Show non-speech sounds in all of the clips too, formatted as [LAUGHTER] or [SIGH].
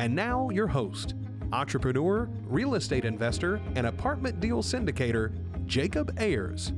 And now, your host, entrepreneur, real estate investor, and apartment deal syndicator, Jacob Ayers.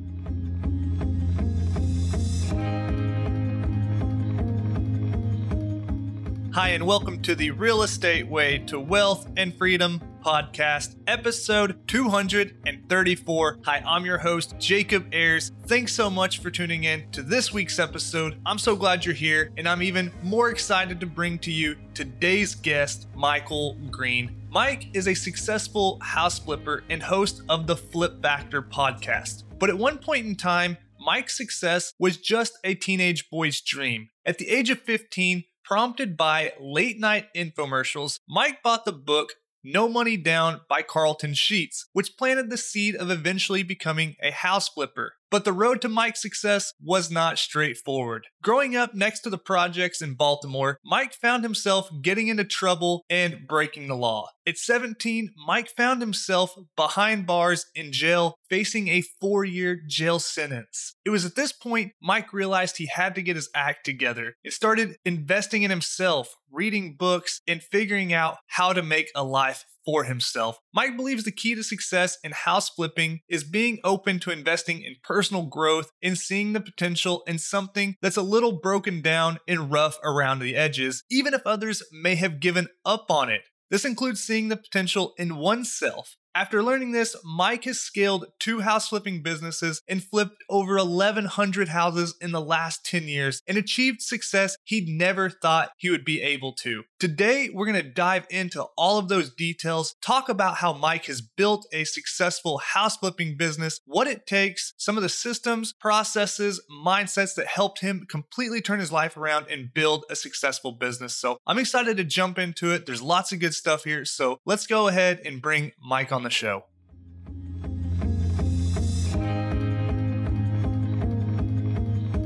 Hi, and welcome to the Real Estate Way to Wealth and Freedom podcast, episode 234. Hi, I'm your host, Jacob Ayers. Thanks so much for tuning in to this week's episode. I'm so glad you're here, and I'm even more excited to bring to you today's guest, Michael Green. Mike is a successful house flipper and host of the Flip Factor podcast. But at one point in time, Mike's success was just a teenage boy's dream. At the age of 15, prompted by late night infomercials, Mike bought the book No Money Down by Carlton Sheets, which planted the seed of eventually becoming a house flipper. But the road to Mike's success was not straightforward. Growing up next to the projects in Baltimore, Mike found himself getting into trouble and breaking the law. At 17, Mike found himself behind bars in jail, facing a four year jail sentence. It was at this point Mike realized he had to get his act together and started investing in himself, reading books, and figuring out how to make a life for himself. Mike believes the key to success in house flipping is being open to investing in personal growth and seeing the potential in something that's a little broken down and rough around the edges, even if others may have given up on it. This includes seeing the potential in oneself after learning this, Mike has scaled two house flipping businesses and flipped over 1,100 houses in the last 10 years and achieved success he'd never thought he would be able to. Today, we're going to dive into all of those details, talk about how Mike has built a successful house flipping business, what it takes, some of the systems, processes, mindsets that helped him completely turn his life around and build a successful business. So I'm excited to jump into it. There's lots of good stuff here. So let's go ahead and bring Mike on on the show.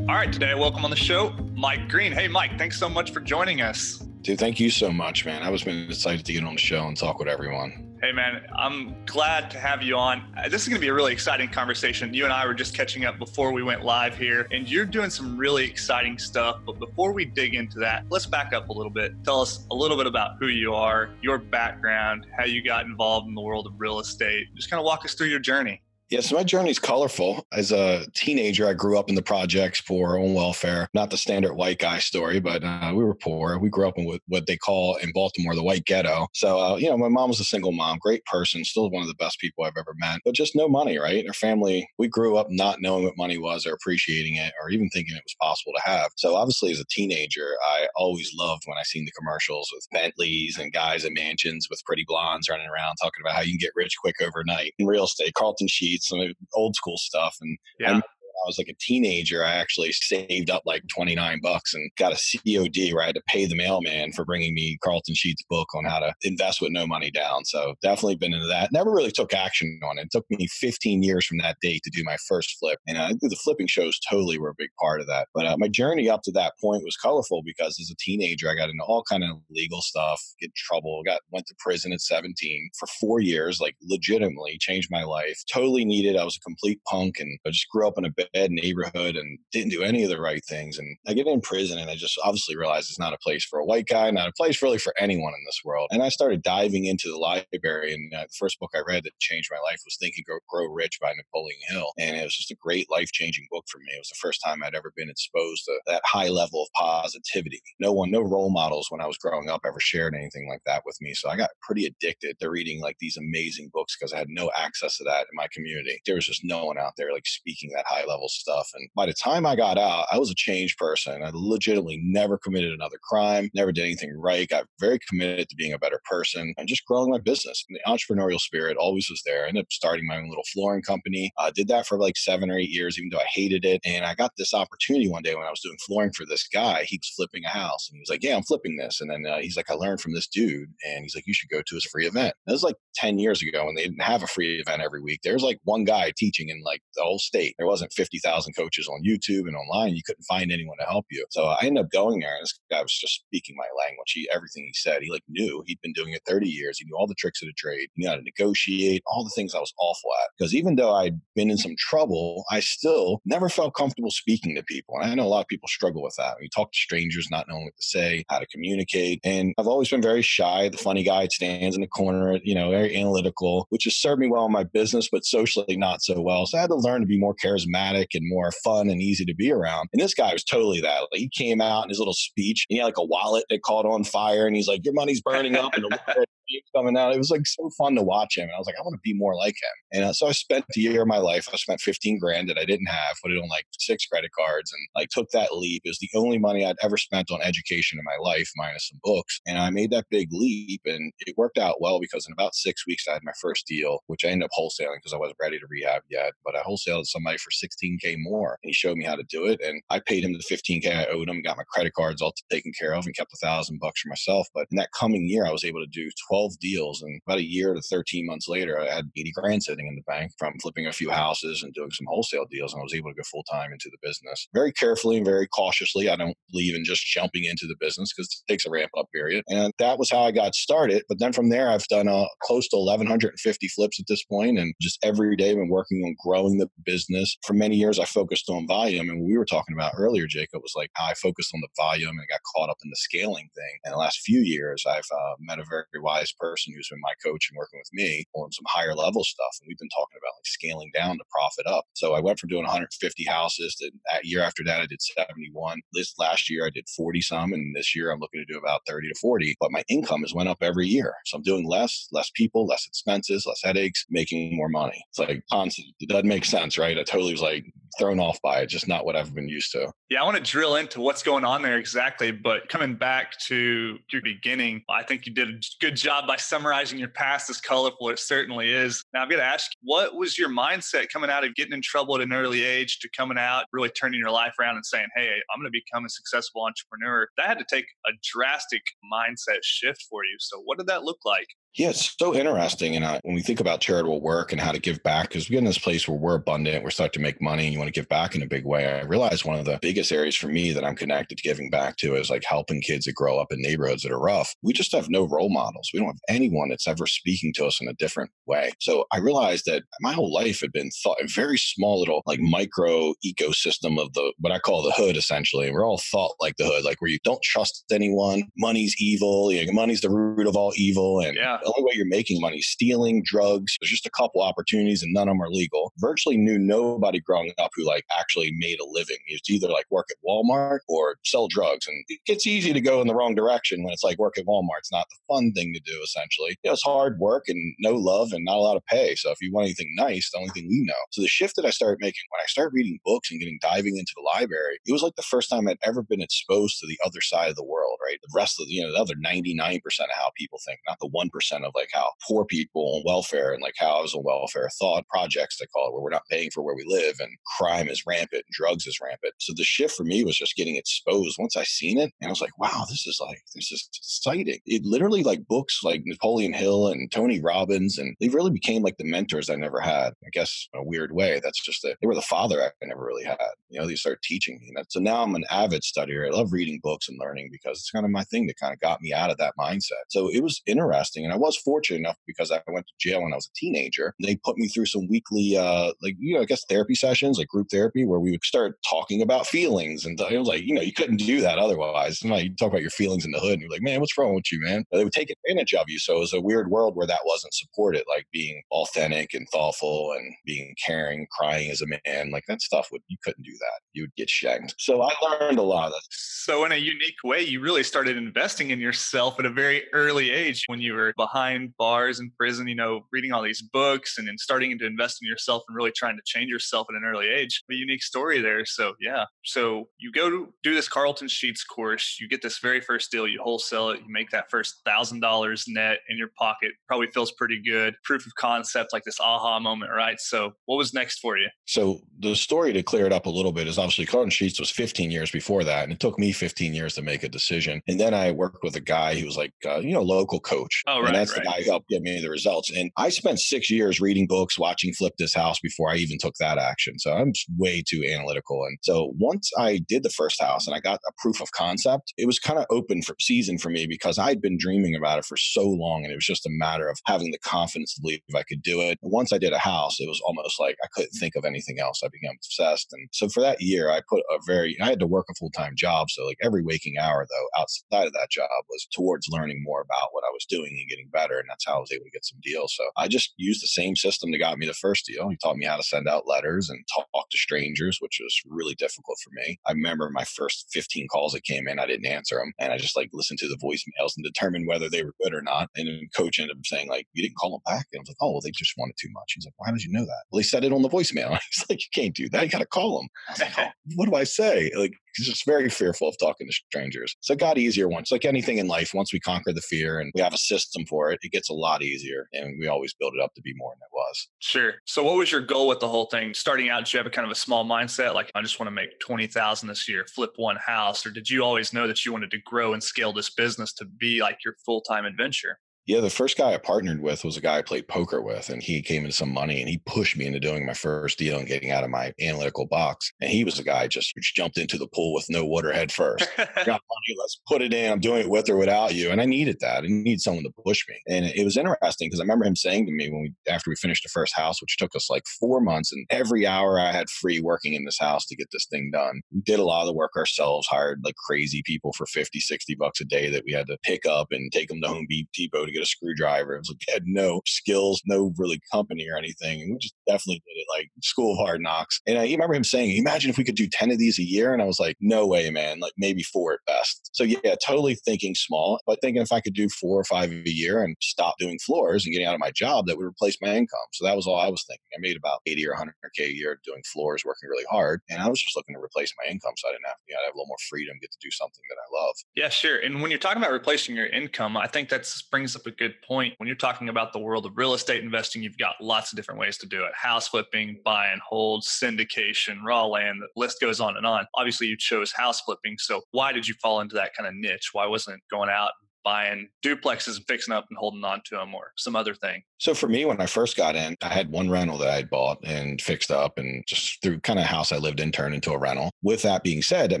All right, today, I welcome on the show, Mike Green. Hey, Mike, thanks so much for joining us. Dude, thank you so much, man. I was been excited to get on the show and talk with everyone. Hey, man, I'm glad to have you on. Uh, this is going to be a really exciting conversation. You and I were just catching up before we went live here, and you're doing some really exciting stuff. But before we dig into that, let's back up a little bit. Tell us a little bit about who you are, your background, how you got involved in the world of real estate. Just kind of walk us through your journey. Yeah, so my journey's colorful. As a teenager, I grew up in the projects, poor, on welfare. Not the standard white guy story, but uh, we were poor. We grew up in what, they call in Baltimore the white ghetto. So, uh, you know, my mom was a single mom, great person, still one of the best people I've ever met, but just no money, right? Our family, we grew up not knowing what money was or appreciating it or even thinking it was possible to have. So, obviously, as a teenager, I always loved when I seen the commercials with Bentleys and guys in mansions with pretty blondes running around talking about how you can get rich quick overnight in real estate. Carlton Sheets some old school stuff. And yeah. I was like a teenager, I actually saved up like 29 bucks and got a COD where I had to pay the mailman for bringing me Carlton Sheets' book on how to invest with no money down. So definitely been into that. Never really took action on it. It took me 15 years from that date to do my first flip. And uh, the flipping shows totally were a big part of that. But uh, my journey up to that point was colorful because as a teenager, I got into all kind of legal stuff, get in trouble, got went to prison at 17 for four years, like legitimately changed my life. Totally needed. I was a complete punk and I just grew up in a bad neighborhood and didn't do any of the right things. And I get in prison and I just obviously realized it's not a place for a white guy, not a place really for anyone in this world. And I started diving into the library. And uh, the first book I read that changed my life was Think and Grow, Grow Rich by Napoleon Hill. And it was just a great life changing book for me. It was the first time I'd ever been exposed to that high level of positivity. No one, no role models when I was growing up ever shared anything like that with me. So I got pretty addicted to reading like these amazing books because I had no access to that in my community. There was just no one out there like speaking that high level level stuff. And by the time I got out, I was a changed person. I legitimately never committed another crime, never did anything right, got very committed to being a better person and just growing my business. And the entrepreneurial spirit always was there. I ended up starting my own little flooring company. I did that for like seven or eight years, even though I hated it. And I got this opportunity one day when I was doing flooring for this guy. He was flipping a house and he was like, Yeah, I'm flipping this. And then uh, he's like, I learned from this dude. And he's like, You should go to his free event. That was like 10 years ago when they didn't have a free event every week. There was like one guy teaching in like the whole state. There wasn't 50,000 coaches on YouTube and online. You couldn't find anyone to help you. So I ended up going there and this guy was just speaking my language. He, everything he said, he like knew he'd been doing it 30 years. He knew all the tricks of the trade. He knew how to negotiate, all the things I was awful at. Because even though I'd been in some trouble, I still never felt comfortable speaking to people. And I know a lot of people struggle with that. You talk to strangers, not knowing what to say, how to communicate. And I've always been very shy, the funny guy stands in the corner, you know, very analytical, which has served me well in my business, but socially not so well. So I had to learn to be more charismatic and more fun and easy to be around. And this guy was totally that. Like, he came out in his little speech and he had like a wallet that caught on fire and he's like, Your money's burning up and the [LAUGHS] coming out. It was like so fun to watch him. And I was like, I want to be more like him. And uh, so I spent a year of my life. I spent 15 grand that I didn't have, put it on like six credit cards and like took that leap. It was the only money I'd ever spent on education in my life, minus some books. And I made that big leap and it worked out well because in about six weeks, I had my first deal, which I ended up wholesaling because I wasn't ready to rehab yet. But I wholesaled somebody for 16K more and he showed me how to do it. And I paid him the 15K I owed him, got my credit cards all taken care of and kept a thousand bucks for myself. But in that coming year, I was able to do 12 deals. And about a year to 13 months later, I had 80 grand sitting in the bank from flipping a few houses and doing some wholesale deals. And I was able to go full time into the business very carefully and very cautiously. I don't believe in just jumping into the business because it takes a ramp up period. And that was how I got started. But then from there, I've done uh, close to 1,150 flips at this point, and just every day been working on growing the business. For many years, I focused on volume. And we were talking about earlier, Jacob, was like how I focused on the volume and got caught up in the scaling thing. And the last few years, I've uh, met a very wise person who's been my coach and working with me on some higher level stuff. And we've been talking about like scaling down to profit up. So I went from doing 150 houses to that year after that, I did 71. This last year, I did 40 some. And this year, I'm looking to do about 30 to 40. But my income has went up every year. So I'm doing less, less people, less expenses, less headaches, making more money. It's like constant. It doesn't make sense, right? I totally was like thrown off by it, just not what I've been used to. Yeah, I want to drill into what's going on there exactly. But coming back to your beginning, I think you did a good job by summarizing your past as colorful. It certainly is. Now, I've got to ask, what was your mindset coming out of getting in trouble at an early age to coming out, really turning your life around and saying, hey, I'm going to become a successful entrepreneur? That had to take a drastic mindset shift for you. So, what did that look like? Yeah, it's so interesting. And uh, when we think about charitable work and how to give back, because we get in this place where we're abundant, we're starting to make money, and you want to give back in a big way. I realize one of the biggest areas for me that I'm connected to giving back to is like helping kids that grow up in neighborhoods that are rough. We just have no role models. We don't have anyone that's ever speaking to us in a different way. So I realized that my whole life had been thought a very small little like micro ecosystem of the what I call the hood essentially. And we're all thought like the hood, like where you don't trust anyone, money's evil, you know, money's the root of all evil, and yeah the only way you're making money is stealing drugs. There's just a couple opportunities and none of them are legal. Virtually knew nobody growing up who like actually made a living. It's either like work at Walmart or sell drugs. And it's easy to go in the wrong direction when it's like work at Walmart. It's not the fun thing to do, essentially. You know, it's hard work and no love and not a lot of pay. So if you want anything nice, the only thing we know. So the shift that I started making when I started reading books and getting diving into the library, it was like the first time I'd ever been exposed to the other side of the world, right? The rest of the, you know, the other 99% of how people think, not the 1% of like how poor people on welfare and like I on welfare thought projects, they call it, where we're not paying for where we live and crime is rampant and drugs is rampant. So the shift for me was just getting exposed. Once I seen it, and I was like, wow, this is like, this is exciting. It literally like books like Napoleon Hill and Tony Robbins, and they really became like the mentors I never had. I guess in a weird way. That's just it. They were the father I never really had. You know, they started teaching me. So now I'm an avid studier. I love reading books and learning because it's kind of my thing that kind of got me out of that mindset. So it was interesting. And was fortunate enough because I went to jail when I was a teenager. They put me through some weekly, uh, like, you know, I guess therapy sessions, like group therapy, where we would start talking about feelings. And it was like, you know, you couldn't do that otherwise. You, know, you talk about your feelings in the hood and you're like, man, what's wrong with you, man? They would take advantage of you. So it was a weird world where that wasn't supported, like being authentic and thoughtful and being caring, crying as a man. Like that stuff would, you couldn't do that. You would get shanked. So I learned a lot of that. So in a unique way, you really started investing in yourself at a very early age when you were behind bars in prison, you know, reading all these books and then starting to invest in yourself and really trying to change yourself at an early age. A unique story there. So, yeah. So, you go to do this Carlton Sheets course, you get this very first deal, you wholesale it, you make that first $1,000 net in your pocket. Probably feels pretty good. Proof of concept, like this aha moment, right? So, what was next for you? So, the story to clear it up a little bit is obviously Carlton Sheets was 15 years before that. And it took me 15 years to make a decision. And then I worked with a guy who was like, uh, you know, local coach. Oh, right. That's right. the guy who helped get me the results. And I spent six years reading books, watching Flip This House before I even took that action. So I'm way too analytical. And so once I did the first house and I got a proof of concept, it was kind of open for season for me because I'd been dreaming about it for so long. And it was just a matter of having the confidence to believe I could do it. And once I did a house, it was almost like I couldn't think of anything else. I became obsessed. And so for that year, I put a very, I had to work a full time job. So like every waking hour though, outside of that job was towards learning more about what I was doing and getting better. And that's how I was able to get some deals. So I just used the same system that got me the first deal. He taught me how to send out letters and talk to strangers, which was really difficult for me. I remember my first 15 calls that came in, I didn't answer them. And I just like listened to the voicemails and determined whether they were good or not. And then coach ended up saying, like, you didn't call them back. And I was like, oh, well, they just wanted too much. He's like, why did you know that? Well, he said it on the voicemail. [LAUGHS] He's like, you can't do that. You got to call them. Like, oh, what do I say? Like, just very fearful of talking to strangers. So it got easier once, like anything in life, once we conquer the fear and we have a system for it, it gets a lot easier. And we always build it up to be more than it was. Sure. So what was your goal with the whole thing? Starting out, did you have a kind of a small mindset? Like, I just want to make 20,000 this year, flip one house. Or did you always know that you wanted to grow and scale this business to be like your full-time adventure? Yeah, the first guy I partnered with was a guy I played poker with, and he came into some money and he pushed me into doing my first deal and getting out of my analytical box. And he was a guy just, just jumped into the pool with no water head first. [LAUGHS] Got money, let's put it in. I'm doing it with or without you. And I needed that. I need someone to push me. And it was interesting because I remember him saying to me when we after we finished the first house, which took us like four months, and every hour I had free working in this house to get this thing done. We did a lot of the work ourselves, hired like crazy people for 50, 60 bucks a day that we had to pick up and take them to Home Depot to get a screwdriver. It was like [LAUGHS] had no skills, no really company or anything. And we just definitely did it like school of hard knocks. And I remember him saying, Imagine if we could do 10 of these a year. And I was like, No way, man. Like maybe four at best. So yeah, totally thinking small, but thinking if I could do four or five a year and stop doing floors and getting out of my job, that would replace my income. So that was all I was thinking. I made about 80 or 100K a year doing floors, working really hard. And I was just looking to replace my income so I didn't have, you know, I have a little more freedom, get to do something that I love. Yeah, sure. And when you're talking about replacing your income, I think that brings up a good point. When you're talking about the world of real estate investing, you've got lots of different ways to do it house flipping, buy and hold, syndication, raw land, the list goes on and on. Obviously, you chose house flipping. So, why did you fall into that kind of niche? Why wasn't it going out buying duplexes and fixing up and holding on to them or some other thing? So for me, when I first got in, I had one rental that I had bought and fixed up and just through kind of house I lived in turned into a rental. With that being said, that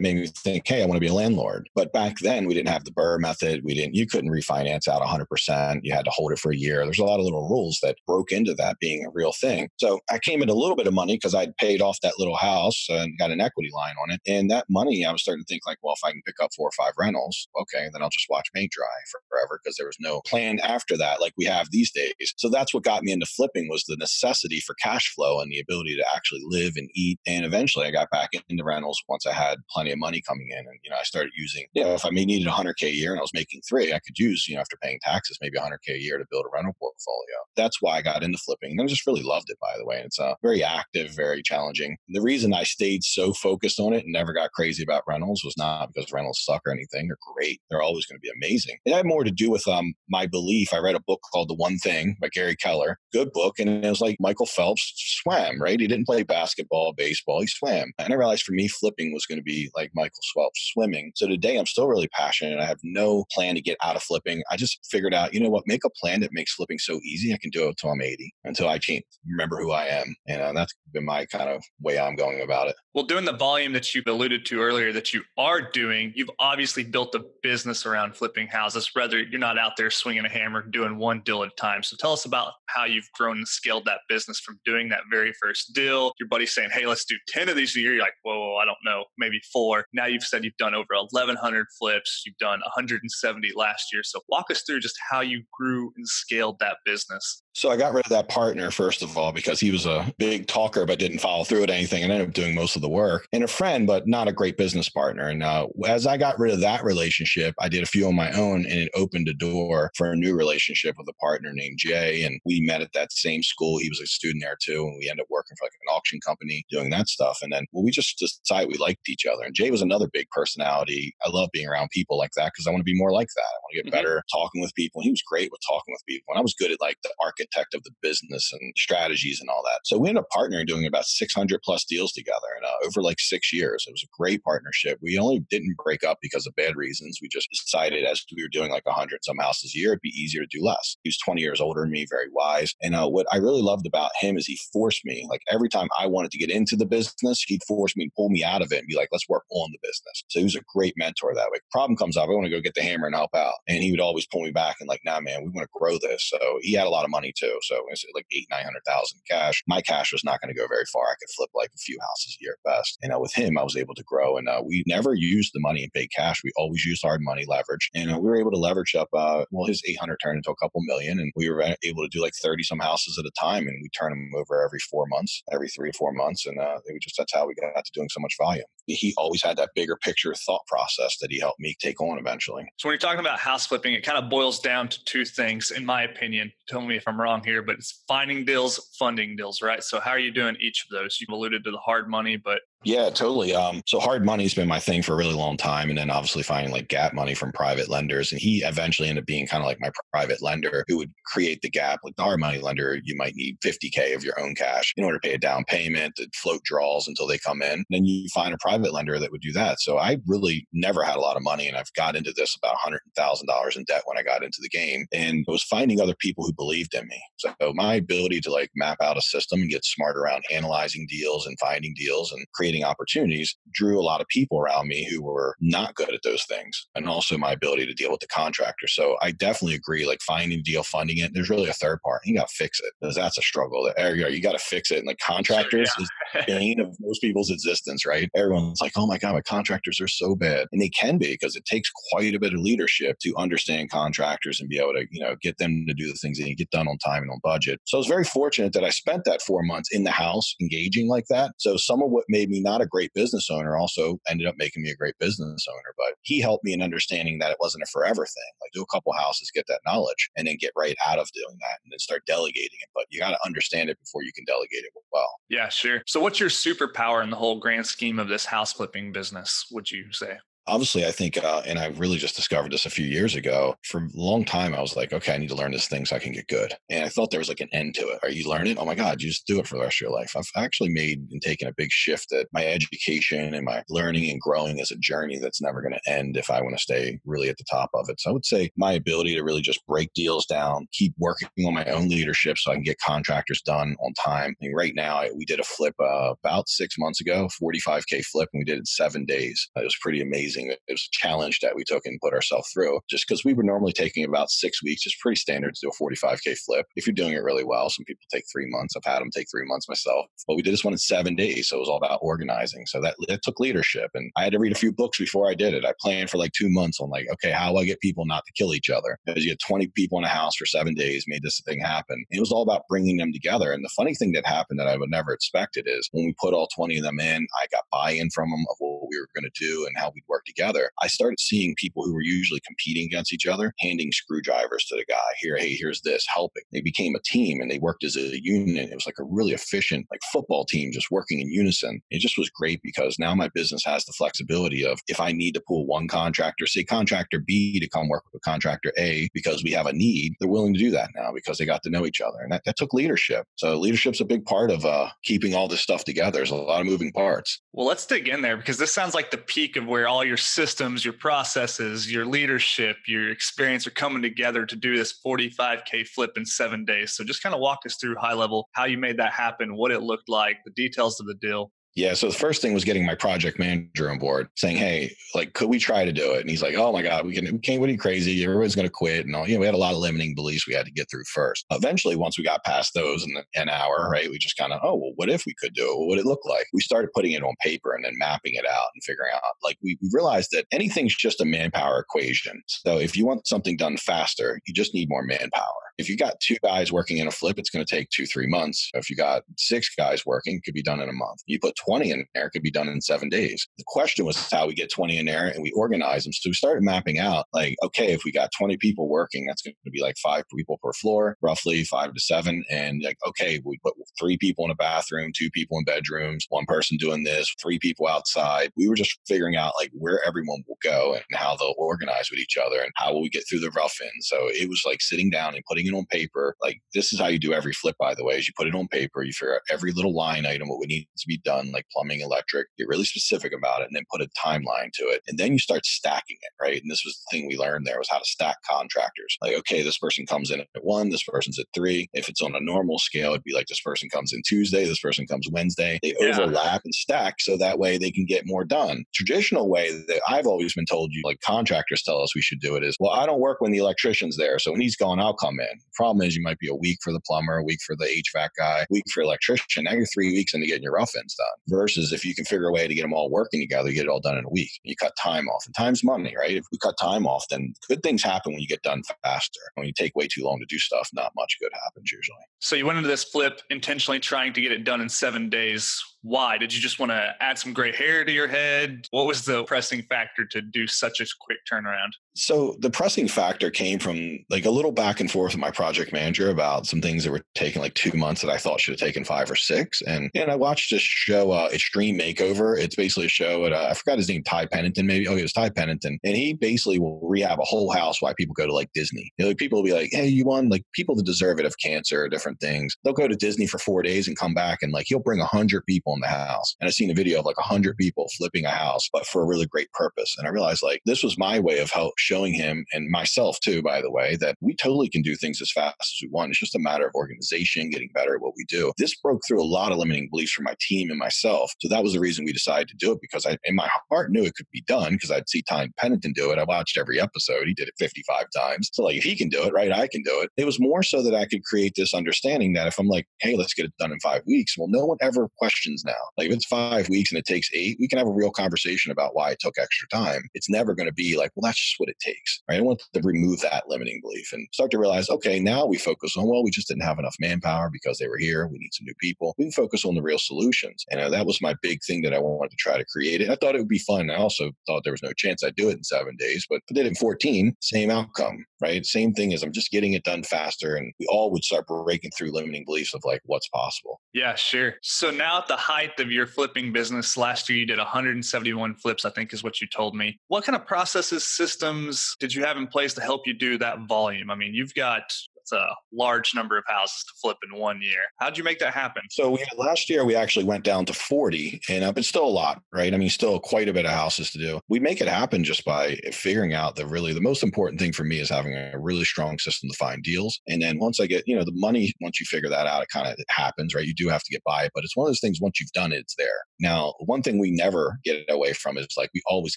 made me think, hey, I want to be a landlord. But back then we didn't have the BRRRR method. We didn't, you couldn't refinance out 100%. You had to hold it for a year. There's a lot of little rules that broke into that being a real thing. So I came in a little bit of money because I'd paid off that little house and got an equity line on it. And that money, I was starting to think like, well, if I can pick up four or five rentals, okay, then I'll just watch paint dry forever because there was no plan after that like we have these days. So that's what got me into flipping was the necessity for cash flow and the ability to actually live and eat. And eventually I got back into rentals once I had plenty of money coming in. And, you know, I started using, you know, if I needed 100K a year and I was making three, I could use, you know, after paying taxes, maybe 100K a year to build a rental portfolio. That's why I got into flipping. And I just really loved it, by the way. And it's uh, very active, very challenging. The reason I stayed so focused on it and never got crazy about rentals was not because rentals suck or anything. They're great. They're always going to be amazing. It had more to do with um, my belief. I read a book called The One Thing by Gary Keller. Good book. And it was like Michael Phelps swam, right? He didn't play basketball, baseball, he swam. And I realized for me, flipping was going to be like Michael Phelps swimming. So today I'm still really passionate. I have no plan to get out of flipping. I just figured out, you know what, make a plan that makes flipping so easy. I can do it until I'm 80, until I can't remember who I am. And uh, that's been my kind of way I'm going about it. Well, doing the volume that you alluded to earlier that you are doing, you've obviously built a business around flipping houses. Rather, you're not out there swinging a hammer doing one deal at a time. So tell us about how you've grown and scaled that business from doing that very first deal. Your buddy's saying, hey, let's do 10 of these a year. You're like, whoa, I don't know, maybe four. Now you've said you've done over 1,100 flips. You've done 170 last year. So walk us through just how you grew and scaled that business. So I got rid of that partner, first of all, because he was a big talker, but didn't follow through with anything and ended up doing most of the work. And a friend, but not a great business partner. And uh, as I got rid of that relationship, I did a few on my own and it opened a door for a new relationship with a partner named Jay. And we met at that same school. He was a student there too. And we ended up working for like an auction company doing that stuff. And then well, we just decided we liked each other. And Jay was another big personality. I love being around people like that because I want to be more like that. I want to get mm-hmm. better talking with people. And he was great with talking with people. And I was good at like the architect of the business and strategies and all that. So we ended up partnering doing about 600 plus deals together and uh, over like six years. It was a great partnership. We only didn't break up because of bad reasons. We just decided as we were doing like 100 some houses a year, it'd be easier to do less. He was 20 years older than me, very wise. And uh, what I really loved about him is he forced me, like every time I wanted to get into the business, he'd force me and pull me out of it and be like, let's work on the business. So he was a great mentor that way. Problem comes up, I want to go get the hammer and help out. And he would always pull me back and like, nah, man, we want to grow this. So he had a lot of money too. So it's like eight, 900,000 cash. My cash was not going to go very far. I could flip like a few houses a year at best. And uh, with him, I was able to grow. And uh, we never used the money in paid cash. We always used hard money leverage. And uh, we were able to leverage up, uh, well, his 800 turned into a couple million. And we were able to do like 30 some houses at a time. And we turn them over every four months, every three or four months. And uh, we just, that's how we got to doing so much volume. He always had that bigger picture thought process that he helped me take on eventually. So when you're talking about house flipping, it kind of boils down to two things, in my opinion. Tell me if I'm wrong here, but it's finding deals, funding deals, right? So how are you doing each of those? You've alluded to the hard money, but yeah, totally. Um, so hard money's been my thing for a really long time. And then obviously finding like gap money from private lenders. And he eventually ended up being kind of like my private lender who would create the gap. Like the hard money lender, you might need 50K of your own cash in order to pay a down payment, to float draws until they come in. And then you find a private lender that would do that. So I really never had a lot of money. And I've got into this about $100,000 in debt when I got into the game. And I was finding other people who believed in me. So my ability to like map out a system and get smart around analyzing deals and finding deals and creating creating opportunities drew a lot of people around me who were not good at those things and also my ability to deal with the contractor. So i definitely agree like finding deal funding it. There's really a third part. You got to fix it. Because that's a struggle. You got to fix it. And like contractors yeah. is bane of most people's existence right? Everyone's like oh my god my contractors are so bad. And they can be because it takes quite a bit of leadership to understand contractors and be able to you know get them to do the things that you get done on time and on budget. So i was very fortunate that i spent that four months in the house engaging like that. So some of what made me me not a great business owner also ended up making me a great business owner. But he helped me in understanding that it wasn't a forever thing. Like do a couple houses, get that knowledge, and then get right out of doing that and then start delegating it. But you got to understand it before you can delegate it well. Yeah, sure. So what's your superpower in the whole grand scheme of this house flipping business, would you say? Obviously i think uh, and i really just discovered this a few years ago for a long time i was like okay i need to learn this thing so i can get good. And i thought there was like an end to it. Are you learning? Oh my god you just do it for the rest of your life. I've actually made and taken a big shift that my education and my learning and growing is a journey that's never going to end if i want to stay really at the top of it. So i would say my ability to really just break deals down keep working on my own leadership so i can get contractors done on time. I mean, right now we did a flip uh, about six months ago 45k flip and we did it in seven days. It was pretty amazing amazing. It was a challenge that we took and put ourselves through just because we were normally taking about six weeks. It's pretty standard to do a 45K flip. If you're doing it really well, some people take three months. I've had them take three months myself, but we did this one in seven days. So it was all about organizing. So that, that took leadership. And I had to read a few books before I did it. I planned for like two months on like, okay, how do I get people not to kill each other? Because you had 20 people in a house for seven days, made this thing happen. It was all about bringing them together. And the funny thing that happened that I would never expected is when we put all 20 of them in, I got buy in from them of what we were going to do and how we'd work together, I started seeing people who were usually competing against each other handing screwdrivers to the guy. Here, hey, here's this, helping. They became a team and they worked as a union. It was like a really efficient, like football team just working in unison. It just was great because now my business has the flexibility of if I need to pull one contractor, say contractor B to come work with contractor A because we have a need, they're willing to do that now because they got to know each other. And that, that took leadership. So leadership's a big part of uh, keeping all this stuff together. There's a lot of moving parts. Well, let's dig in there because this sounds like the peak of where all your systems systems, your processes, your leadership, your experience are coming together to do this 45K flip in seven days. So just kind of walk us through high level how you made that happen, what it looked like, the details of the deal. Yeah. So the first thing was getting my project manager on board, saying, "Hey, like, could we try to do it?" And he's like, "Oh my god, we can. We can't. What are you crazy? Everybody's going to quit." And all. You know, we had a lot of limiting beliefs we had to get through first. Eventually, once we got past those in an hour, right, we just kind of, oh well, what if we could do it? What would it look like? We started putting it on paper and then mapping it out and figuring out. Like we, realized that anything's just a manpower equation. So if you want something done faster, you just need more manpower. If you got two guys working in a flip, it's going to take two, three months. If you got six guys working, it could be done in a month. You put 20 in there, could be done in seven days. The question was how we get 20 in there and we organize them. So we started mapping out like, okay, if we got 20 people working, that's going to be like five people per floor, roughly five to seven. And like, okay, we put three people in a bathroom, two people in bedrooms, one person doing this, three people outside. We were just figuring out like where everyone will go and how they'll organize with each other and how will we get through the rough end. So it was like sitting down and putting it on paper. Like this is how you do every flip, by the way, is you put it on paper, you figure out every little line item, what we need to be done, like plumbing, electric, get really specific about it, and then put a timeline to it. And then you start stacking it, right? And this was the thing we learned there was how to stack contractors. Like, okay, this person comes in at one, this person's at three. If it's on a normal scale, it'd be like this person comes in Tuesday, this person comes Wednesday. They yeah. overlap and stack so that way they can get more done. Traditional way that I've always been told you, like contractors tell us we should do it is, well, I don't work when the electrician's there. So when he's gone, I'll come in. Problem is, you might be a week for the plumber, a week for the HVAC guy, a week for electrician. Now you're three weeks into getting your rough ends done. Versus if you can figure a way to get them all working together, you get it all done in a week. You cut time off, and time's money, right? If we cut time off, then good things happen when you get done faster. When you take way too long to do stuff, not much good happens usually. So you went into this flip intentionally trying to get it done in seven days why? Did you just want to add some gray hair to your head? What was the pressing factor to do such a quick turnaround? So the pressing factor came from like a little back and forth with my project manager about some things that were taking like two months that I thought should have taken five or six. And and I watched this show, uh, Extreme Makeover. It's basically a show at uh, I forgot his name, Ty Pennington, maybe. Oh, it was Ty Pennington, and he basically will rehab a whole house while people go to like Disney. You know, like people will be like, "Hey, you won." Like people that deserve it of cancer, or different things. They'll go to Disney for four days and come back, and like he'll bring a hundred people in the house. And I've seen a video of like a hundred people flipping a house, but for a really great purpose. And I realized like this was my way of help showing him and myself too, by the way, that we totally can do things as fast as we want. It's just a matter of organization, getting better at what we do. This broke through a lot of limiting beliefs for my team and myself. So that was the reason we decided to do it because I, in my heart, knew it could be done because I'd see Ty Pennington do it. I watched every episode. He did it 55 times. So like if he can do it, right, I can do it. It was more so that I could create this understanding that if I'm like, hey, let's get it done in five weeks, well, no one ever questions now. Like if it's five weeks and it takes eight, we can have a real conversation about why it took extra time. It's never going to be like, well, that's just what it takes. Right? I want to remove that limiting belief and start to realize, okay, now we focus on, well, we just didn't have enough manpower because they were here. We need some new people. We can focus on the real solutions. And uh, that was my big thing that I wanted to try to create. And I thought it would be fun. I also thought there was no chance I'd do it in seven days, but I did it in 14, same outcome, right? Same thing as I'm just getting it done faster. And we all would start breaking through limiting beliefs of like what's possible. Yeah, sure. So now at the height of your flipping business last year, you did 171 flips, I think is what you told me. What kind of processes, systems did you have in place to help you do that volume? I mean, you've got a large number of houses to flip in one year. How'd you make that happen? So we had, last year we actually went down to 40 and uh, it's still a lot, right? I mean, still quite a bit of houses to do. We make it happen just by figuring out that really the most important thing for me is having a really strong system to find deals. And then once I get, you know, the money, once you figure that out, it kind of happens, right? You do have to get by it, but it's one of those things once you've done it, it's there. Now, one thing we never get away from is like we always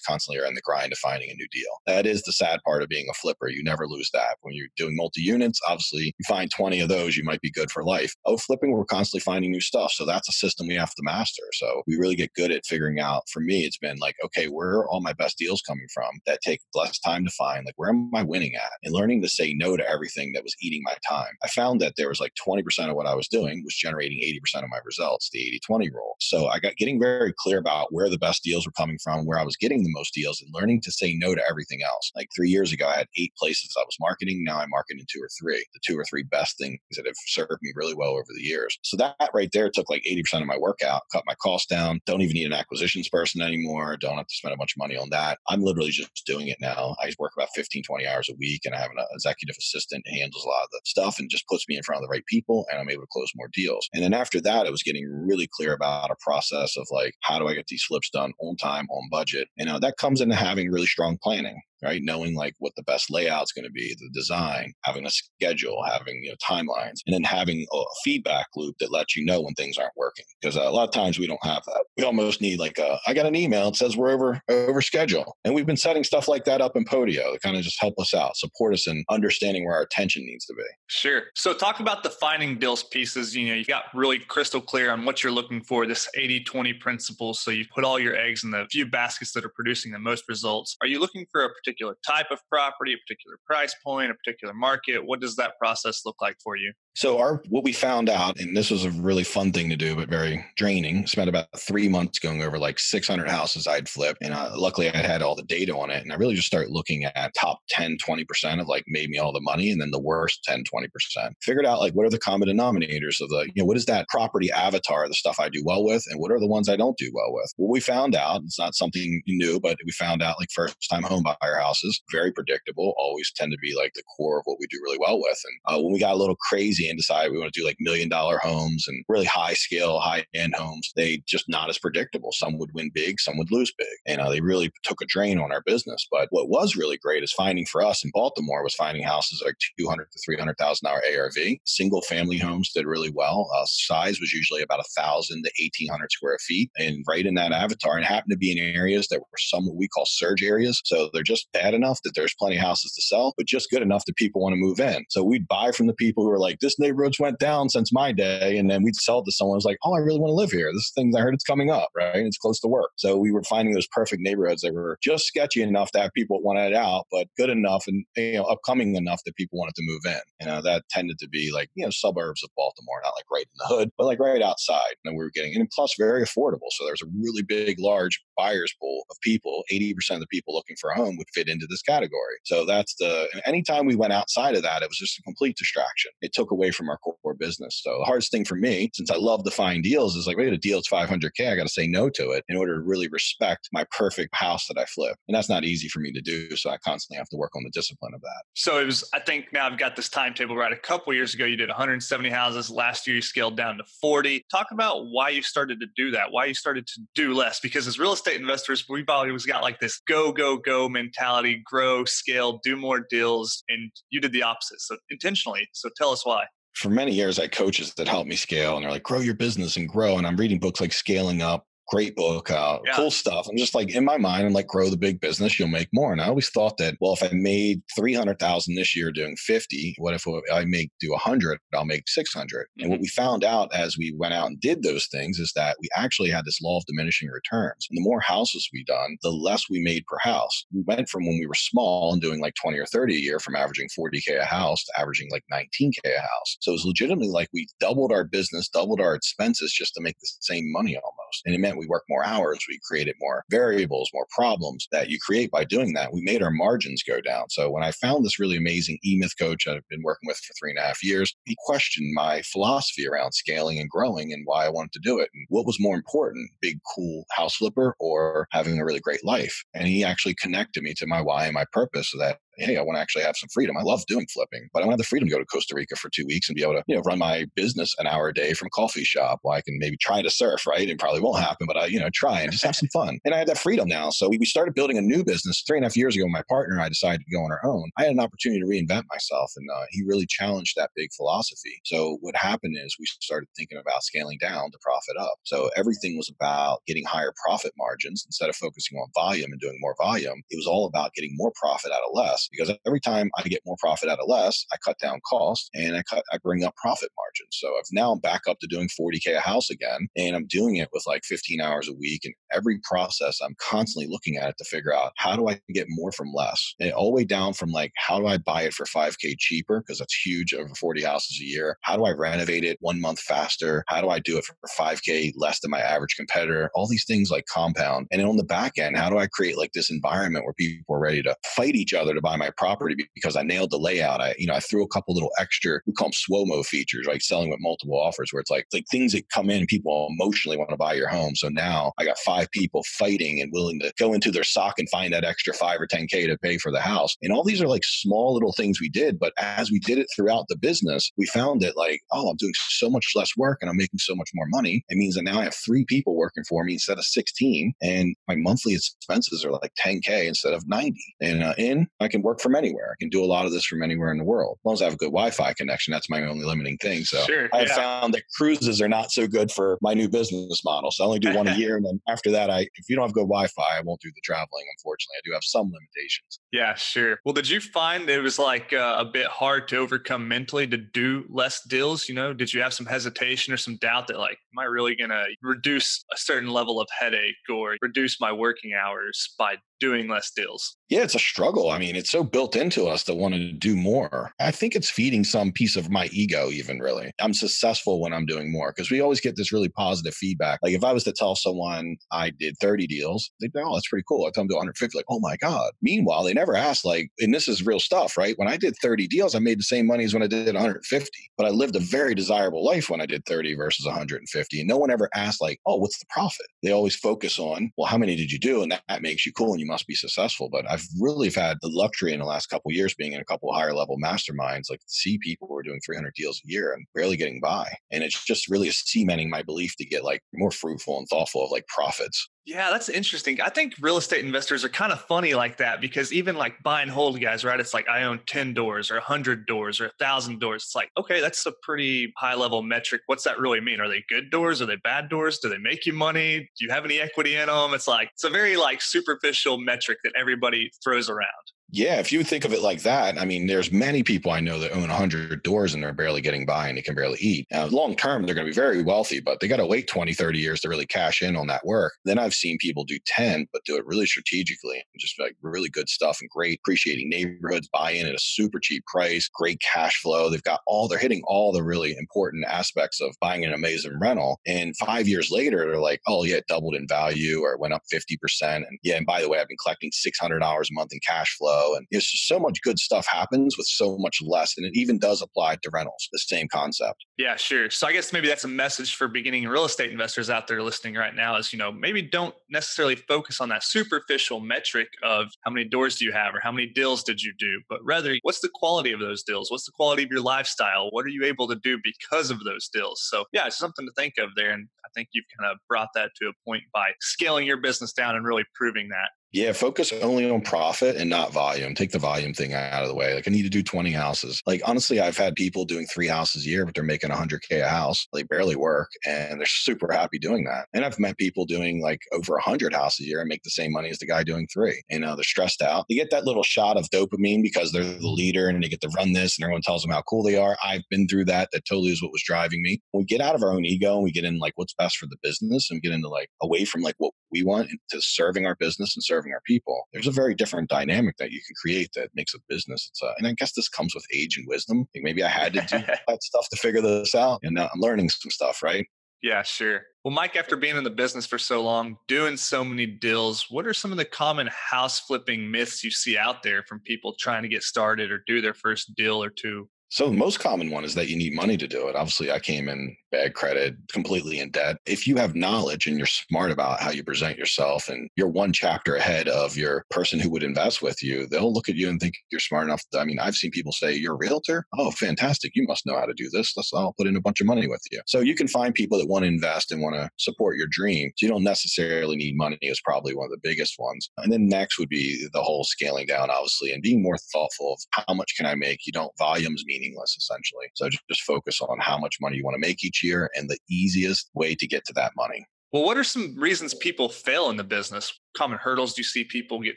constantly are in the grind of finding a new deal. That is the sad part of being a flipper. You never lose that. When you're doing multi units, obviously you find 20 of those, you might be good for life. Oh, flipping, we're constantly finding new stuff. So that's a system we have to master. So we really get good at figuring out. For me, it's been like, okay, where are all my best deals coming from that take less time to find? Like, where am I winning at? And learning to say no to everything that was eating my time. I found that there was like 20% of what I was doing was generating 80% of my results, the 80 20 rule. So I got getting very clear about where the best deals were coming from, where I was getting the most deals, and learning to say no to everything else. Like three years ago, I had eight places I was marketing. Now I'm marketing two or three, the two or three best things that have served me really well over the years. So that right there took like 80% of my workout, cut my costs down. Don't even need an acquisitions person anymore. Don't have to spend a bunch of money on that. I'm literally just doing it now. I work about 15, 20 hours a week and I have an uh, executive assistant who handles a lot of the stuff and just puts me in front of the right people and I'm able to close more deals. And then after that, it was getting really clear about a process of like, how do I get these flips done on time, on budget? You know, that comes into having really strong planning. Right? Knowing like what the best layout's going to be, the design, having a schedule, having you know timelines, and then having a feedback loop that lets you know when things aren't working. Because uh, a lot of times we don't have that. We almost need like a, I got an email that says we're over over schedule, and we've been setting stuff like that up in Podio to kind of just help us out, support us in understanding where our attention needs to be. Sure. So talk about the finding deals pieces. You know, you got really crystal clear on what you're looking for. This 80-20 principle. So you put all your eggs in the few baskets that are producing the most results. Are you looking for a particular type of property, a particular price point, a particular market? What does that process look like for you? So our what we found out, and this was a really fun thing to do, but very draining. Spent about three months going over like 600 houses I'd flipped, and uh, luckily I had all the data on it. And I really just started looking at top 10, 20 percent of like made me all the money, and then the worst 10, 20 percent. Figured out like what are the common denominators of the you know what is that property avatar, the stuff I do well with, and what are the ones I don't do well with. What we found out, it's not something new, but we found out like first time home buyer houses, very predictable, always tend to be like the core of what we do really well with. And uh, when we got a little crazy and decide we want to do like million dollar homes and really high scale, high end homes, they just not as predictable. Some would win big, some would lose big. And uh, they really took a drain on our business. But what was really great is finding for us in Baltimore was finding houses like 200 to 300,000 dollar ARV. Single family homes did really well. Uh, size was usually about a thousand to 1800 square feet. And right in that avatar, and happened to be in areas that were some what we call surge areas. So they're just bad enough that there's plenty of houses to sell, but just good enough that people want to move in. So we'd buy from the people who are like, this neighborhood's went down since my day. And then we'd sell it to someone who's like, oh, I really want to live here. This thing, I heard it's coming up, right? It's close to work. So we were finding those perfect neighborhoods that were just sketchy enough to have people wanted out, but good enough and, you know, upcoming enough that people wanted to move in. You know, that tended to be like, you know, suburbs of Baltimore, not like right in the hood, but like right outside. And we were getting, and plus very affordable. So there's a really big, large buyer's pool of people. 80% of the people looking for a home would fit into this category. So that's the, anytime we went outside of that, it was just a complete distraction. It took away from our core business. So the hardest thing for me, since I love to find deals, is like, wait, a deal is 500K. I got to say no to it in order to really respect my perfect house that I flip. And that's not easy for me to do. So I constantly have to work on the discipline of that. So it was, I think now I've got this timetable right. A couple years ago, you did 170 houses. Last year, you scaled down to 40. Talk about why you started to do that, why you started to do less. Because as real estate investors, we've always got like this go, go, go mentality, grow, scale, do more deals. And you did the opposite. So intentionally. So tell us why for many years, I had coaches that helped me scale and they're like, grow your business and grow. And I'm reading books like Scaling Up, great book, uh, yeah. cool stuff. I'm just like in my mind, I'm like, grow the big business, you'll make more. And I always thought that, well, if I made 300,000 this year doing 50, what if I make do 100, I'll make 600. Mm-hmm. And what mm-hmm. we found out as we went out and did those things is that we actually had this law of diminishing returns. And the more houses we done, the less we made per house. We went from when we were small and doing like 20 or 30 a year from averaging 40K a house to averaging like 19K a house. So it was legitimately like we doubled our business, doubled our expenses just to make the same money almost. And it meant we worked more hours, we created more variables, more problems that you create by doing that. We made our margins go down. So when I found this really amazing E-Myth coach I've been working with for three and a half years, he questioned my philosophy around scaling and growing and why I wanted to do it. And what was more important, big, cool house flipper or having a really great life? And he actually connected me to my why and my purpose so that hey, I want to actually have some freedom. I love doing flipping, but I want to have the freedom to go to Costa Rica for two weeks and be able to, you know, run my business an hour a day from coffee shop. I can maybe try to surf, right? It probably won't happen, but I, you know, try and just have some fun. And I had that freedom now. So we started building a new business three and a half years ago. My partner and I decided to go on our own. I had an opportunity to reinvent myself, and uh, he really challenged that big philosophy. So what happened is we started thinking about scaling down to profit up. So everything was about getting higher profit margins instead of focusing on volume and doing more volume. It was all about getting more profit out of less because every time I get more profit out of less, I cut down costs and I cut I bring up profit margins. So I've now I'm back up to doing 40k a house again, and I'm doing it with like 15 hours a week. And every process, I'm constantly looking at it to figure out how do I get more from less, and all the way down from like how do I buy it for 5k cheaper because that's huge over 40 houses a year. How do I renovate it one month faster? How do I do it for 5k less than my average competitor? All these things like compound, and then on the back end, how do I create like this environment where people are ready to fight each other to buy my property because I nailed the layout. I, you know, I threw a couple little extra, we call them SWOMO features, like selling with multiple offers, where it's like, like things that come in, people emotionally want to buy your home. So now I got five people fighting and willing to go into their sock and find that extra five or 10K to pay for the house. And all these are like small little things we did. But as we did it throughout the business, we found that like, oh, I'm doing so much less work and I'm making so much more money. It means that now I have three people working for me instead of 16. And my monthly expenses are like 10K instead of 90. And uh, in, I can work from anywhere. I can do a lot of this from anywhere in the world. As long as I have a good Wi Fi connection, that's my only limiting thing. So sure, I yeah. found that cruises are not so good for my new business model. So I only do one a [LAUGHS] year. And then after that, I if you don't have good Wi Fi, I won't do the traveling, unfortunately. I do have some limitations. Yeah, sure. Well, did you find it was like uh, a bit hard to overcome mentally to do less deals? You know, did you have some hesitation or some doubt that, like, am I really going to reduce a certain level of headache or reduce my working hours by doing less deals? Yeah, it's a struggle. I mean, it's so built into us to want to do more. I think it's feeding some piece of my ego, even really. I'm successful when I'm doing more because we always get this really positive feedback. Like if I was to tell someone I did 30 deals, they'd be, oh, that's pretty cool. I tell them to 150, like, oh my God. Meanwhile, they never ask, like, and this is real stuff, right? When I did 30 deals, I made the same money as when I did 150, but I lived a very desirable life when I did 30 versus 150. And no one ever asked, like, oh, what's the profit? They always focus on, well, how many did you do? And that, that makes you cool and you must be successful. But I've really had the luxury in the last couple years being in a couple higher level masterminds, like to see people who are doing 300 deals a year and barely getting by. And it's just really cementing my belief to get like more fruitful and thoughtful of like profits. Yeah, that's interesting. I think real estate investors are kind of funny like that because even like buy and hold guys, right? It's like I own 10 doors or 100 doors or 1,000 doors. It's like, okay, that's a pretty high level metric. What's that really mean? Are they good doors? Are they bad doors? Do they make you money? Do you have any equity in them? It's like, it's a very like superficial metric that everybody throws around. Yeah, if you think of it like that, I mean, there's many people I know that own 100 doors and they're barely getting by and they can barely eat. Long term, they're going to be very wealthy, but they got to wait 20, 30 years to really cash in on that work. Then I've seen people do 10, but do it really strategically, and just like really good stuff and great appreciating neighborhoods, buy in at a super cheap price, great cash flow. They've got all, they're hitting all the really important aspects of buying an amazing rental. And five years later, they're like, oh, yeah, it doubled in value or it went up 50%. And yeah, and by the way, I've been collecting $600 a month in cash flow and it's just so much good stuff happens with so much less. And it even does apply to rentals, the same concept. Yeah, sure. So I guess maybe that's a message for beginning real estate investors out there listening right now is, you know, maybe don't necessarily focus on that superficial metric of how many doors do you have or how many deals did you do, but rather what's the quality of those deals? What's the quality of your lifestyle? What are you able to do because of those deals? So yeah, it's something to think of there. And I think you've kind of brought that to a point by scaling your business down and really proving that. Yeah, focus only on profit and not volume. Take the volume thing out of the way. Like I need to do 20 houses. Like honestly, I've had people doing three houses a year, but they're making 100K a house. They barely work and they're super happy doing that. And I've met people doing like over 100 houses a year and make the same money as the guy doing three. You know, they're stressed out. They get that little shot of dopamine because they're the leader and they get to run this and everyone tells them how cool they are. I've been through that. That totally is what was driving me. We get out of our own ego and we get in like what's best for the business and get into like away from like what we want to serving our business and serving our people there's a very different dynamic that you can create that makes a business. It's a, and I guess this comes with age and wisdom. Like maybe I had to do [LAUGHS] that stuff to figure this out, and now I'm learning some stuff, right? Yeah, sure. Well, Mike, after being in the business for so long, doing so many deals, what are some of the common house flipping myths you see out there from people trying to get started or do their first deal or two? So the most common one is that you need money to do it. Obviously, I came in bad credit, completely in debt. If you have knowledge and you're smart about how you present yourself and you're one chapter ahead of your person who would invest with you, they'll look at you and think you're smart enough. I mean, I've seen people say, You're a realtor? Oh, fantastic. You must know how to do this. Let's I'll put in a bunch of money with you. So you can find people that want to invest and want to support your dream. So you don't necessarily need money is probably one of the biggest ones. And then next would be the whole scaling down, obviously, and being more thoughtful of how much can I make? You don't volumes mean meaningless essentially. So just focus on how much money you want to make each year and the easiest way to get to that money. Well, what are some reasons people fail in the business? Common hurdles do you see people get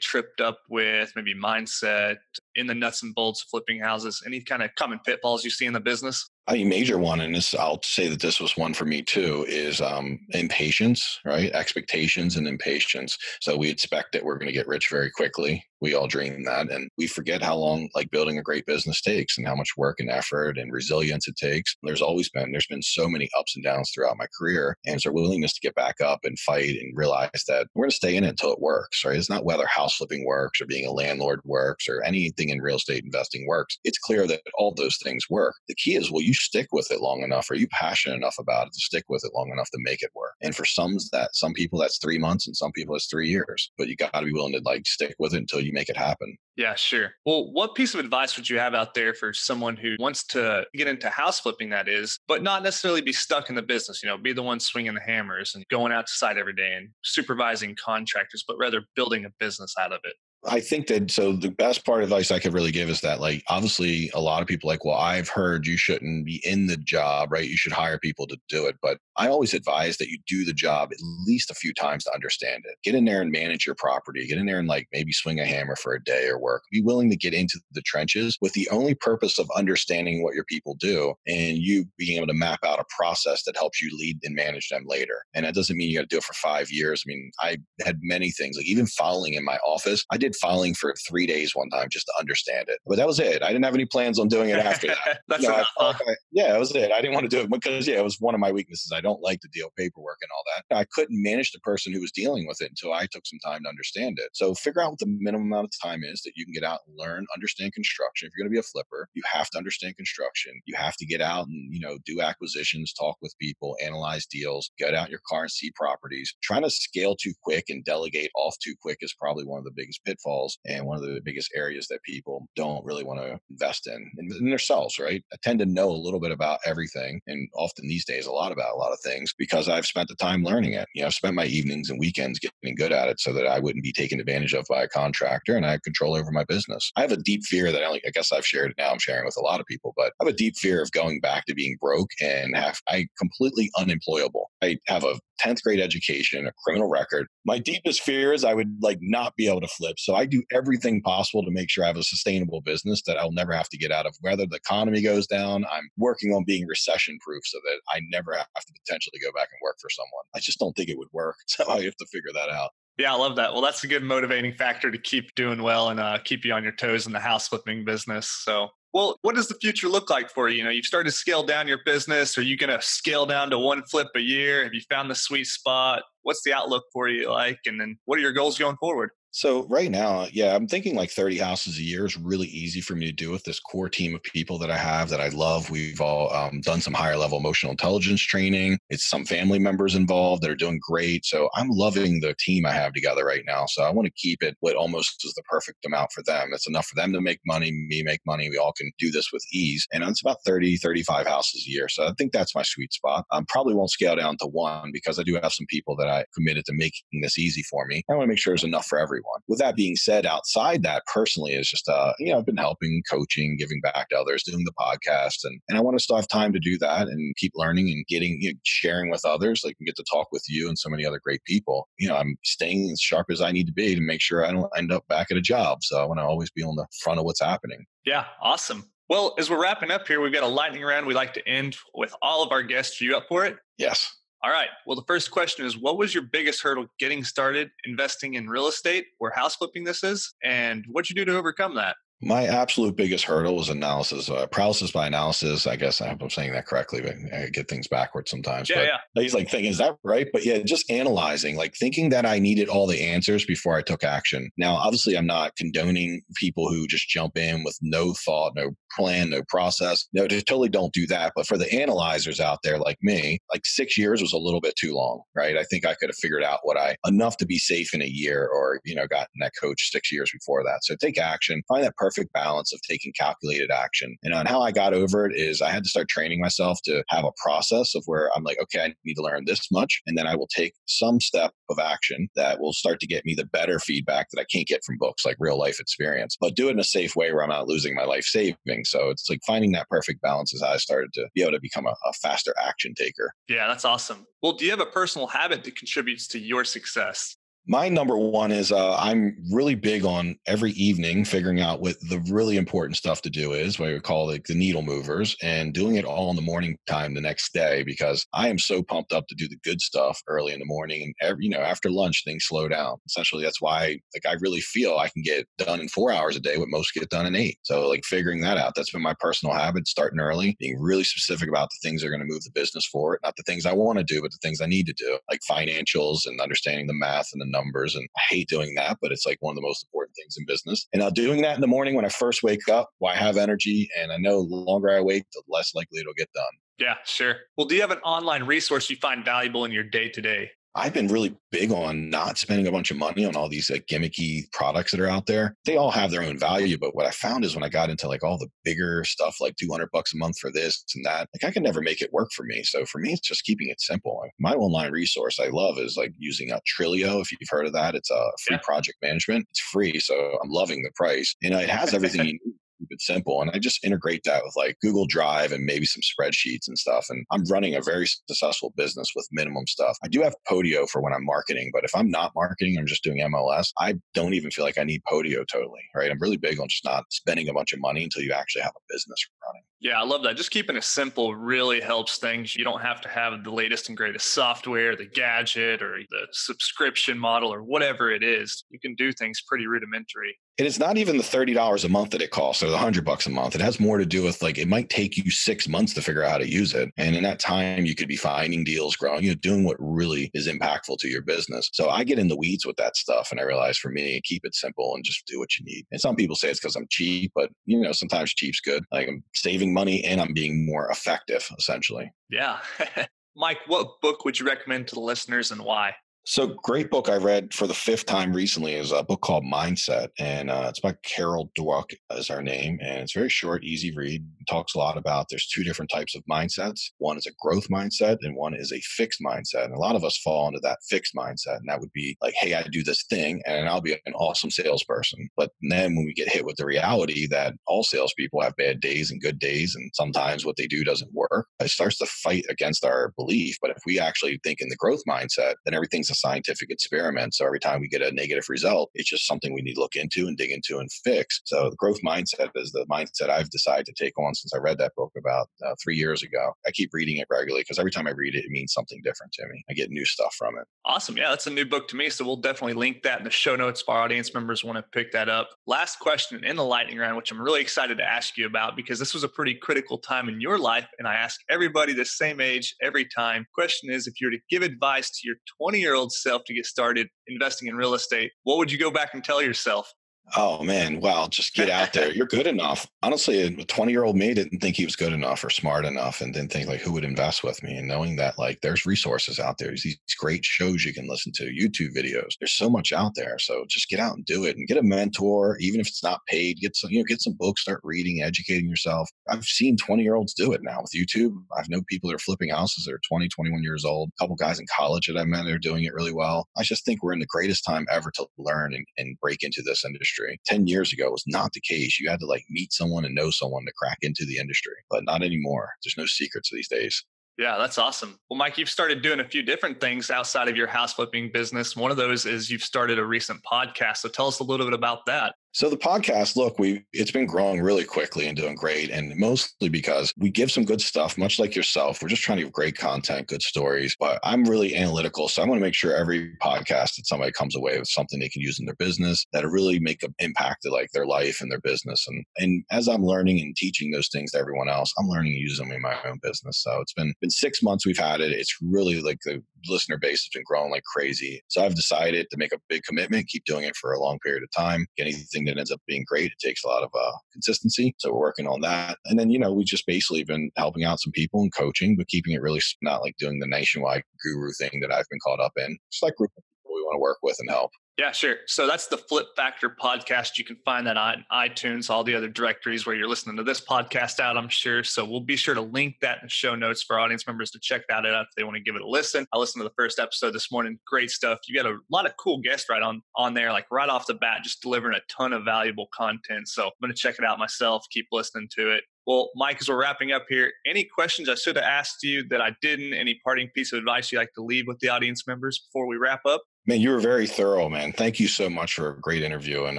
tripped up with? Maybe mindset, in the nuts and bolts flipping houses. Any kind of common pitfalls you see in the business? A major one, and this I'll say that this was one for me too, is um, impatience, right? Expectations and impatience. So we expect that we're going to get rich very quickly. We all dream that, and we forget how long like building a great business takes, and how much work and effort and resilience it takes. There's always been there's been so many ups and downs throughout my career, and it's our willingness to get back up and fight and realize that we're going to stay in it until it works, right? It's not whether house flipping works or being a landlord works or anything in real estate investing works. It's clear that all those things work. The key is, will you stick with it long enough? Are you passionate enough about it to stick with it long enough to make it work? And for some that some people that's three months and some people it's three years. But you got to be willing to like stick with it until you make it happen. Yeah, sure. Well, what piece of advice would you have out there for someone who wants to get into house flipping, that is, but not necessarily be stuck in the business, you know, be the one swinging the hammers and going out to site every day and supervising contractors, but rather building a business out of it? I think that so the best part of advice I could really give is that like obviously a lot of people like, well, I've heard you shouldn't be in the job, right? You should hire people to do it. But I always advise that you do the job at least a few times to understand it. Get in there and manage your property. Get in there and like maybe swing a hammer for a day or work. Be willing to get into the trenches with the only purpose of understanding what your people do and you being able to map out a process that helps you lead and manage them later. And that doesn't mean you got to do it for five years. I mean, I had many things like even filing in my office. I did filing for three days one time just to understand it. But that was it. I didn't have any plans on doing it after that. [LAUGHS] That's you know, enough, huh? I, yeah, that was it. I didn't want to do it because yeah, it was one of my weaknesses. I don't like to deal paperwork and all that. I couldn't manage the person who was dealing with it until I took some time to understand it. So figure out what the minimum amount of time is that you can get out and learn, understand construction. If you're going to be a flipper, you have to understand construction. You have to get out and you know do acquisitions, talk with people, analyze deals, get out your car and see properties. Trying to scale too quick and delegate off too quick is probably one of the biggest pitfalls and one of the biggest areas that people don't really want to invest in in, themselves, right? I tend to know a little bit about everything and often these days a lot about a lot of things because I've spent the time learning it. You know, I've spent my evenings and weekends getting good at it so that I wouldn't be taken advantage of by a contractor and I have control over my business. I have a deep fear that I, only, I guess I've shared it now. I'm sharing with a lot of people, but I have a deep fear of going back to being broke and have I completely unemployable. I have a 10th grade education, a criminal record. My deepest fear is I would like not be able to flip. So I do everything possible to make sure I have a sustainable business that I'll never have to get out of. Whether the economy goes down, I'm working on being recession proof so that I never have to potentially go back and work for someone. I just don't think it would work. [LAUGHS] So I have to figure that out. Yeah, I love that. Well, that's a good motivating factor to keep doing well and uh, keep you on your toes in the house flipping business. So well, what does the future look like for you? You know, you've started to scale down your business. Are you going to scale down to one flip a year? Have you found the sweet spot? What's the outlook for you like? And then what are your goals going forward? So right now, yeah, I'm thinking like 30 houses a year is really easy for me to do with this core team of people that I have that I love. We've all um, done some higher level emotional intelligence training. It's some family members involved that are doing great. So I'm loving the team I have together right now. So I want to keep it what almost is the perfect amount for them. It's enough for them to make money, me make money. We all can do this with ease. And it's about 30, 35 houses a year. So I think that's my sweet spot. I probably won't scale down to one because I do have some people that I committed to making this easy for me. I want to make sure there's enough for everyone everyone. With that being said, outside that, personally, is just, uh, you know, I've been helping, coaching, giving back to others, doing the podcast. And, and I want to still have time to do that and keep learning and getting, you know, sharing with others. Like, I can get to talk with you and so many other great people. You know, I'm staying as sharp as I need to be to make sure I don't end up back at a job. So I want to always be on the front of what's happening. Yeah, awesome. Well, as we're wrapping up here, we've got a lightning round we like to end with all of our guests. Are you up for it? Yes. All right. Well, the first question is what was your biggest hurdle getting started investing in real estate or house flipping this is? And what'd you do to overcome that? My absolute biggest hurdle was analysis, uh, paralysis by analysis. I guess I hope I'm saying that correctly, but I get things backwards sometimes. Yeah, but yeah. He's like thinking, is that right? But yeah, just analyzing, like thinking that I needed all the answers before I took action. Now, obviously, I'm not condoning people who just jump in with no thought, no plan, no process. No, they totally don't do that. But for the analyzers out there like me, like six years was a little bit too long, right? I think I could have figured out what I enough to be safe in a year or, you know, gotten that coach six years before that. So take action, find that perfect balance of taking calculated action. And on how I got over it is I had to start training myself to have a process of where I'm like, okay, I need to learn this much. And then I will take some step of action that will start to get me the better feedback that I can't get from books like real life experience, but do it in a safe way where I'm not losing my life savings. So it's like finding that perfect balance how I started to be able to become a, a faster action taker. Yeah, that's awesome. Well, do you have a personal habit that contributes to your success? My number one is uh, I'm really big on every evening figuring out what the really important stuff to do is, what we call like the needle movers, and doing it all in the morning time the next day because I am so pumped up to do the good stuff early in the morning. And every, you know, after lunch, things slow down. Essentially, that's why like I really feel I can get done in four hours a day what most get done in eight. So like figuring that out, that's been my personal habit. Starting early, being really specific about the things that are going to move the business forward, not the things I want to do, but the things I need to do, like financials and understanding the math and the numbers. And I hate doing that, but it's like one of the most important things in business. And uh, doing that in the morning when I first wake up, well, I have energy. And I know the longer I wait, the less likely it'll get done. Yeah, sure. Well, do you have an online resource you find valuable in your day to day? I've been really big on not spending a bunch of money on all these like gimmicky products that are out there. They all have their own value, but what I found is when I got into like all the bigger stuff, like 200 bucks a month for this and that, like I can never make it work for me. So for me, it's just keeping it simple. My online resource I love is like using a Trello. If you've heard of that, it's a free yeah. project management. It's free. So I'm loving the price. You know, it has everything [LAUGHS] you need keep it simple. And I just integrate that with like Google Drive and maybe some spreadsheets and stuff. And I'm running a very successful business with minimum stuff. I do have Podio for when I'm marketing, but if I'm not marketing, I'm just doing MLS, I don't even feel like I need Podio totally, right? I'm really big on just not spending a bunch of money until you actually have a business running. Yeah, I love that. Just keeping it simple really helps things. You don't have to have the latest and greatest software, the gadget, or the subscription model, or whatever it is. You can do things pretty rudimentary. And it's not even the $30 a month that it costs or the 100 bucks a month. It has more to do with like it might take you 6 months to figure out how to use it. And in that time you could be finding deals, growing, you know, doing what really is impactful to your business. So I get in the weeds with that stuff and I realize for me, keep it simple and just do what you need. And some people say it's cuz I'm cheap, but you know, sometimes cheap's good. Like I'm saving money and I'm being more effective essentially. Yeah. [LAUGHS] Mike, what book would you recommend to the listeners and why? So, great book I read for the fifth time recently is a book called Mindset, and uh, it's by Carol Dweck as our name, and it's very short, easy read. It talks a lot about there's two different types of mindsets. One is a growth mindset, and one is a fixed mindset. And a lot of us fall into that fixed mindset, and that would be like, "Hey, I do this thing, and I'll be an awesome salesperson." But then when we get hit with the reality that all salespeople have bad days and good days, and sometimes what they do doesn't work, it starts to fight against our belief. But if we actually think in the growth mindset, then everything's a scientific experiment. So every time we get a negative result, it's just something we need to look into and dig into and fix. So the growth mindset is the mindset I've decided to take on since I read that book about uh, three years ago. I keep reading it regularly because every time I read it, it means something different to me. I get new stuff from it. Awesome. Yeah, that's a new book to me. So we'll definitely link that in the show notes if our audience members want to pick that up. Last question in the lightning round, which I'm really excited to ask you about because this was a pretty critical time in your life. And I ask everybody the same age every time. Question is if you were to give advice to your 20 year old self to get started investing in real estate, what would you go back and tell yourself? Oh man, well, just get out there. You're good enough. Honestly, a 20 year old me didn't think he was good enough or smart enough and didn't think like who would invest with me. And knowing that like there's resources out there, there's these great shows you can listen to, YouTube videos. There's so much out there. So just get out and do it and get a mentor, even if it's not paid, get some, you know, get some books, start reading, educating yourself. I've seen 20 year olds do it now with YouTube. I've known people that are flipping houses that are 20, 21 years old. A couple guys in college that I met are doing it really well. I just think we're in the greatest time ever to learn and, and break into this industry. 10 years ago was not the case. You had to like meet someone and know someone to crack into the industry, but not anymore. There's no secrets these days. Yeah, that's awesome. Well, Mike, you've started doing a few different things outside of your house flipping business. One of those is you've started a recent podcast. So tell us a little bit about that. So the podcast, look, we it's been growing really quickly and doing great, and mostly because we give some good stuff, much like yourself. We're just trying to give great content, good stories. But I'm really analytical, so I want to make sure every podcast that somebody comes away with something they can use in their business that really make an impact to like their life and their business. And and as I'm learning and teaching those things to everyone else, I'm learning to use them in my own business. So it's been been six months we've had it. It's really like the listener base has been growing like crazy. So I've decided to make a big commitment, keep doing it for a long period of time. Anything that ends up being great. It takes a lot of uh, consistency. So we're working on that. And then, you know, we just basically been helping out some people and coaching, but keeping it really not like doing the nationwide guru thing that I've been caught up in. Just like group of people we want to work with and help. Yeah, sure. So that's the Flip Factor podcast. You can find that on iTunes, all the other directories where you're listening to this podcast out, I'm sure. So we'll be sure to link that in the show notes for audience members to check that out if they want to give it a listen. I listened to the first episode this morning. Great stuff. You got a lot of cool guests right on on there, like right off the bat, just delivering a ton of valuable content. So I'm going to check it out myself. Keep listening to it. Well, Mike, as we're wrapping up here, any questions I should have asked you that I didn't? Any parting piece of advice you'd like to leave with the audience members before we wrap up? Man, you were very thorough, man. Thank you so much for a great interview. And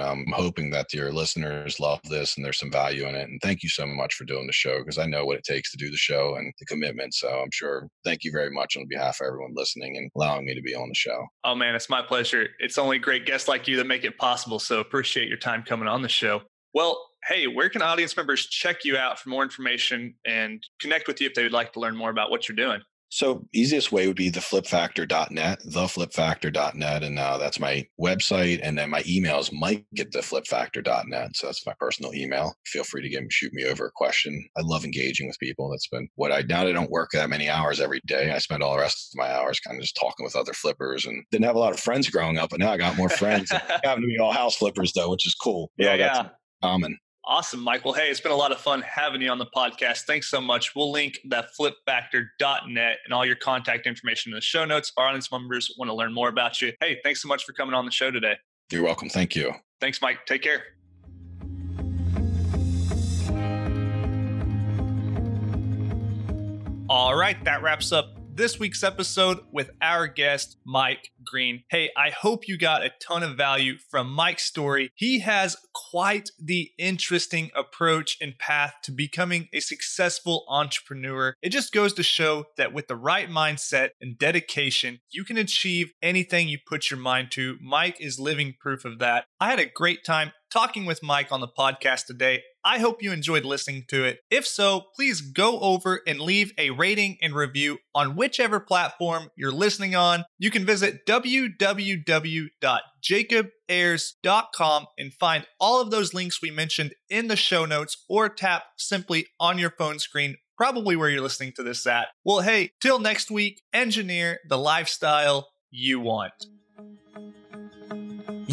I'm hoping that your listeners love this and there's some value in it. And thank you so much for doing the show because I know what it takes to do the show and the commitment. So I'm sure thank you very much on behalf of everyone listening and allowing me to be on the show. Oh, man, it's my pleasure. It's only great guests like you that make it possible. So appreciate your time coming on the show. Well, hey, where can audience members check you out for more information and connect with you if they would like to learn more about what you're doing? So easiest way would be theflipfactor.net, theflipfactor.net. And uh, that's my website. And then my email is mike at theflipfactor.net. So that's my personal email. Feel free to give me, shoot me over a question. I love engaging with people. That's been what I, now I don't work that many hours every day. I spend all the rest of my hours kind of just talking with other flippers and didn't have a lot of friends growing up, but now I got more friends. [LAUGHS] happen to be all house flippers though, which is cool. Yeah, yeah. Common. Awesome, Michael. Well, hey, it's been a lot of fun having you on the podcast. Thanks so much. We'll link that flipfactor.net and all your contact information in the show notes. Our audience members want to learn more about you. Hey, thanks so much for coming on the show today. You're welcome. Thank you. Thanks, Mike. Take care. All right, that wraps up this week's episode with our guest, Mike Green. Hey, I hope you got a ton of value from Mike's story. He has quite the interesting approach and path to becoming a successful entrepreneur. It just goes to show that with the right mindset and dedication, you can achieve anything you put your mind to. Mike is living proof of that. I had a great time talking with Mike on the podcast today. I hope you enjoyed listening to it. If so, please go over and leave a rating and review on whichever platform you're listening on. You can visit www.jacobayers.com and find all of those links we mentioned in the show notes or tap simply on your phone screen probably where you're listening to this at. Well, hey, till next week, engineer the lifestyle you want.